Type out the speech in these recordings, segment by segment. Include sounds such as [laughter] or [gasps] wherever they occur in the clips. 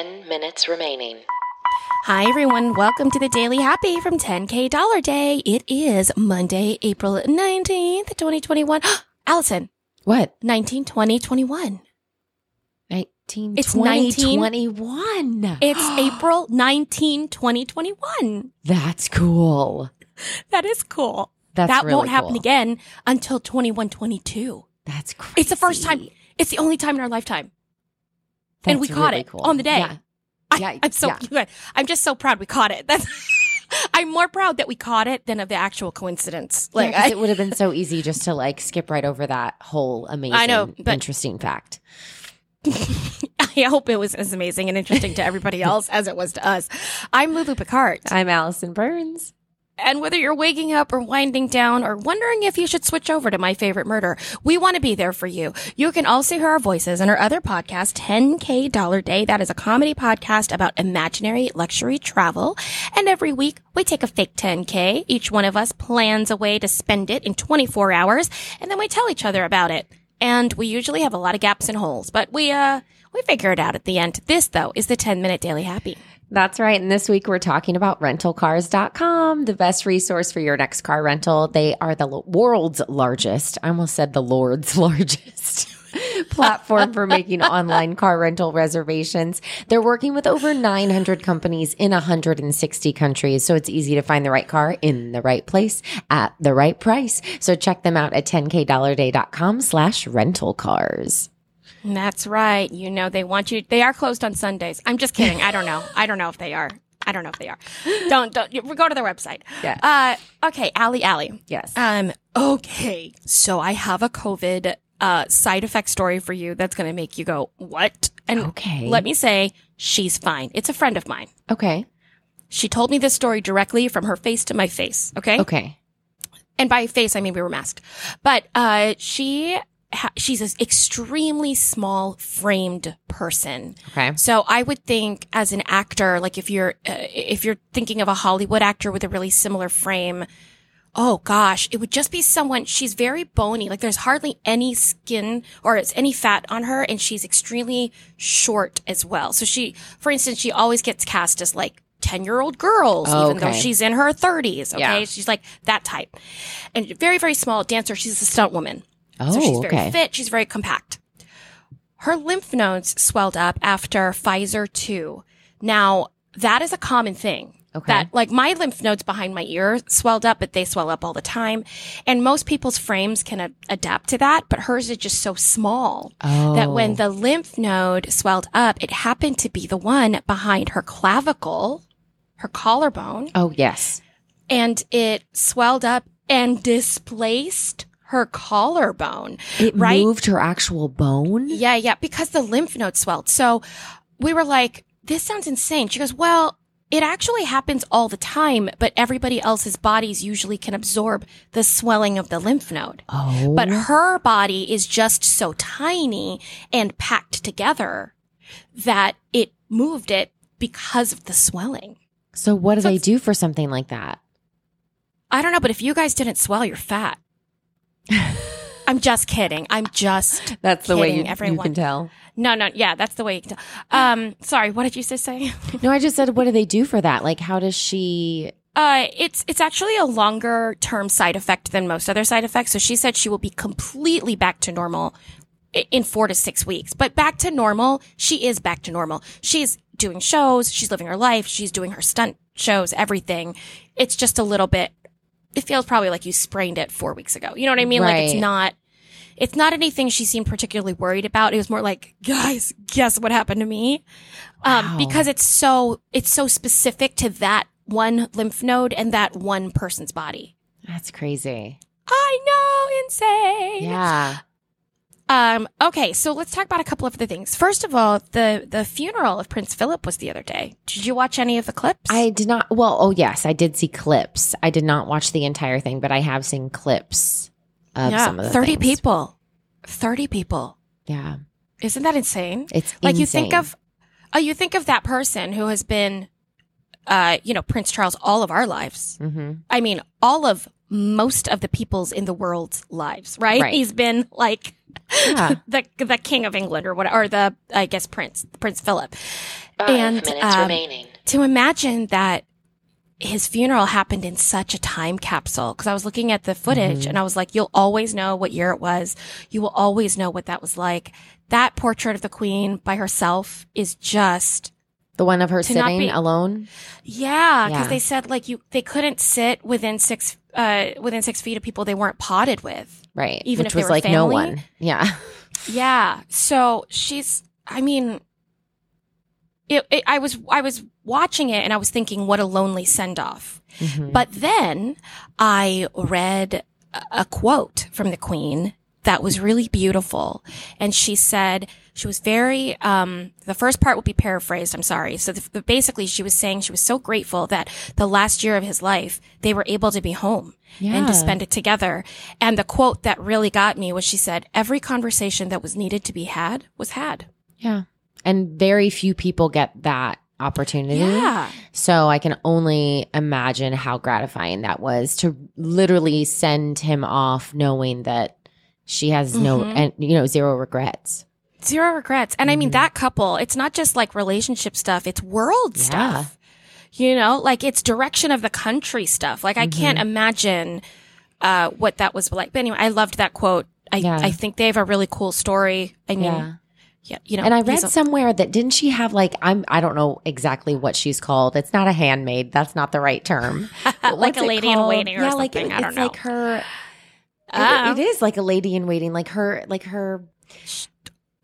10 minutes remaining. Hi, everyone. Welcome to the Daily Happy from 10K Dollar Day. It is Monday, April 19th, 2021. [gasps] Allison, What? 19, 20, 21. 19, It's 20, 19. 21. [gasps] It's April 19, 2021. That's cool. That is cool. That's that really won't happen cool. again until 21, 22. That's crazy. It's the first time. It's the only time in our lifetime. And we That's caught really it cool. on the day. Yeah. I, Yeah, I'm so yeah. I'm just so proud we caught it. That's [laughs] I'm more proud that we caught it than of the actual coincidence. Like Yeah, I, it would have been so easy just to like skip right over that whole amazing, [laughs] I know, but- interesting fact. [laughs] I hope it was as amazing and interesting to everybody else as it was to us. I'm Lulu Picard. I'm Allison Burns. And whether you're waking up or winding down or wondering if you should switch over to My Favorite Murder, we want to be there for you. You can also hear our voices in our other podcast, 10K Dollar Day. That is a comedy podcast about imaginary luxury travel. And every week we take a fake 10K. Each one of us plans a way to spend it in 24 hours and then we tell each other about it. And we usually have a lot of gaps and holes, but we, uh, we figure it out at the end. This though is the 10 minute daily happy. That's right. And this week we're talking about rentalcars.com, the best resource for your next car rental. They are the world's largest, I almost said the Lord's [laughs] largest [laughs] platform for making [laughs] online car rental reservations. They're working with over 900 companies in 160 countries. So it's easy to find the right car in the right place at the right price. So check them out at 10kdollarday.com slash rental cars. That's right. You know, they want you, they are closed on Sundays. I'm just kidding. I don't know. I don't know if they are. I don't know if they are. Don't, don't, go to their website. Yeah. Uh, okay. Allie, Allie. Yes. Um, okay. So I have a COVID, uh, side effect story for you that's going to make you go, what? And Okay. let me say, she's fine. It's a friend of mine. Okay. She told me this story directly from her face to my face. Okay. Okay. and by face I mean we were masked. But uh, she ha- she's an extremely small framed person. Okay. So I would think as an actor, like if you're uh, if you're thinking of a Hollywood actor with a really similar frame. Oh gosh, it would just be someone, she's very bony. Like there's hardly any skin or it's any fat on her and she's extremely short as well. So she, for instance, she always gets cast as like 10 year old girls, even though she's in her thirties. Okay. Yeah. She's like that type and very, very small dancer. She's a stunt woman. Oh, So she's oh, very okay. fit. She's very compact. Her lymph nodes swelled up after Pfizer 2. Now, that is a common thing. Okay. That, like, my lymph nodes behind my ear swelled up, but they swell up all the time. And most people's frames can a- adapt to that, but hers is just so small that oh. when Oh. the lymph node swelled up, it happened to be the one behind her clavicle, her collarbone Oh, yes. and it swelled up and displaced her collarbone. It right? moved her actual bone? Yeah, yeah, because the lymph node swelled. So we were like, this sounds insane. She goes, well, it actually happens all the time, but everybody else's bodies usually can absorb the swelling of the lymph node. Oh. But her body is just so tiny and packed together that it moved it because of the swelling. so what do So they do for something like that? I don't know, but if you guys didn't swell, you're fat. I'm just kidding. I'm just [laughs] That's the way you, you everyone. can tell. No, no, yeah, that's the way you can tell. Um, sorry, what did you just say? No, I just said, what do they do for that? Like, how does she? Uh, it's it's actually a longer term side effect than most other side effects. So she said she will be completely back to normal in four to six weeks. But back to normal, she is back to normal. She's doing shows, she's living her life, she's doing her stunt shows, everything. It's just a little bit. It feels probably like you sprained it four weeks ago. You know what I mean? Like it's not. It's not anything she seemed particularly worried about. It was more like, [laughs] guys, guess what happened to me? Wow. Um, because it's so, it's so specific to that one lymph node and that one person's body. That's crazy. I know, insane. Yeah. Um, okay, so let's talk about a couple of other things. First of all, the the funeral of Prince Philip was the other day. Did you watch any of the clips? I did not. Well, oh yes, I did see clips. I did not watch the entire thing, but I have seen clips of yeah, some of the thirty things. people. Thirty people. Yeah, Isn't that insane? it's like you think of, oh, you think of that person who has been, uh, you know, Prince Charles all of our lives. hmm I mean, all of most of the people's in the world's lives, right? Right. He's been like Yeah. [laughs] the the king of England or what, or the I guess Prince Prince Philip. Five And, minutes um, remaining. To imagine that his funeral happened in such a time capsule because I was looking at the footage and I was like, you'll always know what year it was. You will always know what that was like. That portrait of the queen by herself is just The one of her To sitting be- alone. Yeah, because Yeah. they said like you they couldn't sit within six uh within six feet of people they weren't potted with. Right. Even Which if they was were like no family? one. Yeah. [laughs] Yeah. So she's I mean it, it I was I was watching it and I was thinking what a lonely send off. Mhm. But then I read a quote from the queen that was really beautiful. And she said, she was very, um, the first part will be paraphrased. I'm sorry. So the, basically she was saying she was so grateful that the last year of his life, they were able to be home and to spend it together. And the quote that really got me was she said, every conversation that was needed to be had was had. Yeah. And very few people get that opportunity. Yeah. So I can only imagine how gratifying that was to literally send him off knowing that she has no Mhm. and you know zero regrets. Zero regrets. And I mean, Mhm. that couple, it's not just like relationship stuff, it's world Yeah. stuff. You know, like it's direction of the country stuff. Like I can't Mm-hmm. imagine uh, what that was like. But anyway, I loved that quote. I, Yeah. I think they have a really cool story. I mean, Yeah. yeah, you know, And I read somewhere that didn't she have like I'm I don't know exactly what she's called. It's not a handmaid. That's not the right term. [laughs] Like a it lady in waiting or yeah, something. Like, I don't it's know. like her. it- Oh. it is like a lady in waiting. Like her. Like her.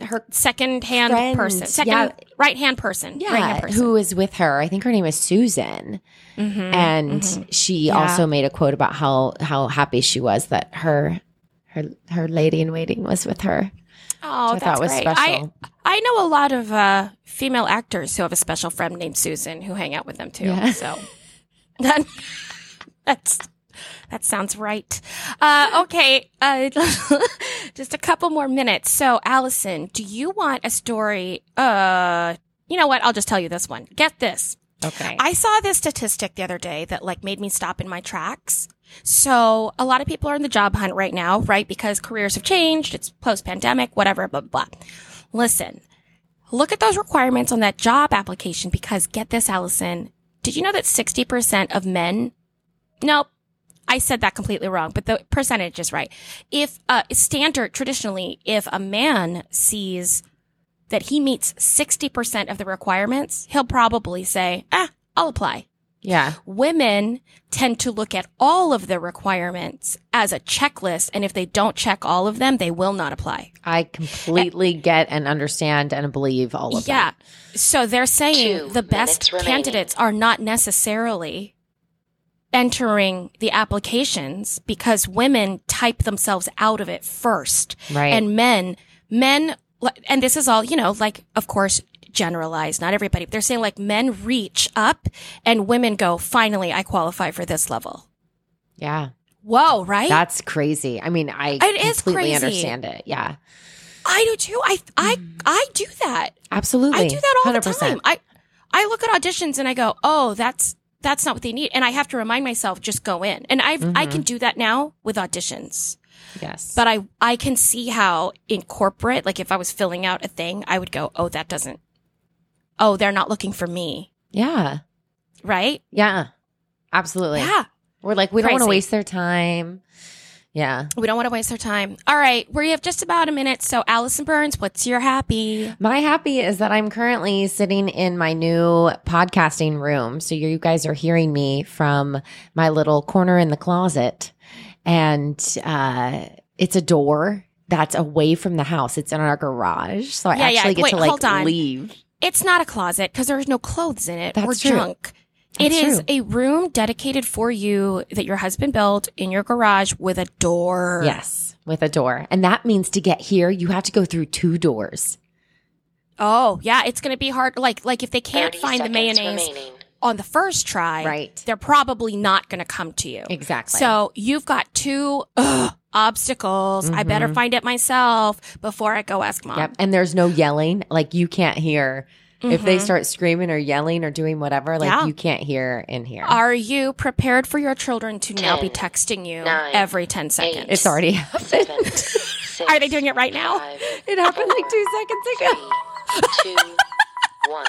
Her. second hand Friend, person, second yeah. right hand person, Yeah, person. who is with her? I think her name is Susan. Mhm, and mhm. she Yeah. also made a quote about how how happy she was that her her her lady in waiting was with her. Oh, which I that's thought was great. special. I I know a lot of uh, female actors who have a special friend named Susan who hang out with them too. Yeah. So [laughs] that, that's that sounds right. Uh, okay, uh, [laughs] just a couple more minutes. So, Allison, do you want a story? Uh, you know what? I'll just tell you this one. Get this. Okay. I saw this statistic the other day that like made me stop in my tracks. So a lot of people are in the job hunt right now, right? Because careers have changed. It's post pandemic, whatever, blah, blah, blah. Listen, look at those requirements on that job application because get this, Allison. Did you know that 60% of men? Nope. I said that completely wrong, but the percentage is right. If, uh, standard traditionally, if a man sees that he meets 60% of the requirements, he'll probably say, ah, I'll apply. yeah. Women tend to look at all of the requirements as a checklist. And if they don't check all of them, they will not apply. I completely get and understand and believe all of yeah. that. Yeah. So they're saying Two the best minutes remaining. candidates are not necessarily entering the applications because women type themselves out of it first. Right. And men, men, and this is all, you know, like, of course, generalized, not everybody. They're saying like men reach up and women go, finally, I qualify for this level. Yeah. Whoa, right? That's crazy. I mean, I It is completely crazy. understand it. Yeah. I do too. I, I, I do that. Absolutely. I do that all 100%. the time. I, I look at auditions and I go, oh, that's, that's not what they need. And I have to remind myself, just go in. And I've, I Mm-hmm. can do that now with auditions. Yes. But I, I can see how in corporate, like if I was filling out a thing, I would go, oh, that doesn't, oh, they're not looking for me. yeah. Right? Yeah. Absolutely. Yeah. We're like, we don't want to waste their time. Yeah. We don't want to waste our time. All right. We have just about a minute. So Allison Burns, what's your happy? My happy is that I'm currently sitting in my new podcasting room. So you guys are hearing me from my little corner in the closet. And uh, it's a door that's away from the house. It's in our garage. So I Yeah, yeah. actually get Wait, to like hold on. leave. It's not a closet because there's no clothes in it That's true. junk. It That's is true. a room dedicated for you that your husband built in your garage with a door. Yes, with a door. And that means to get here, you have to go through two doors. Oh, yeah. It's going to be hard. Like, like if they can't find the mayonnaise remaining. on the first try, Right. they're probably not going to come to you. Exactly. So you've got two ugh, obstacles. I better find it myself before I go ask mom. Mm-hmm. Yep. And there's no yelling. Like you can't hear If they mm-hmm. start screaming or yelling or doing whatever, like Yeah. you can't hear in here. Are you prepared for your children to now be texting you nine, every 10 seconds? it's already happened. seven, [laughs] six, Are they doing it right now? five, It happened like two seconds ago. three, two, one.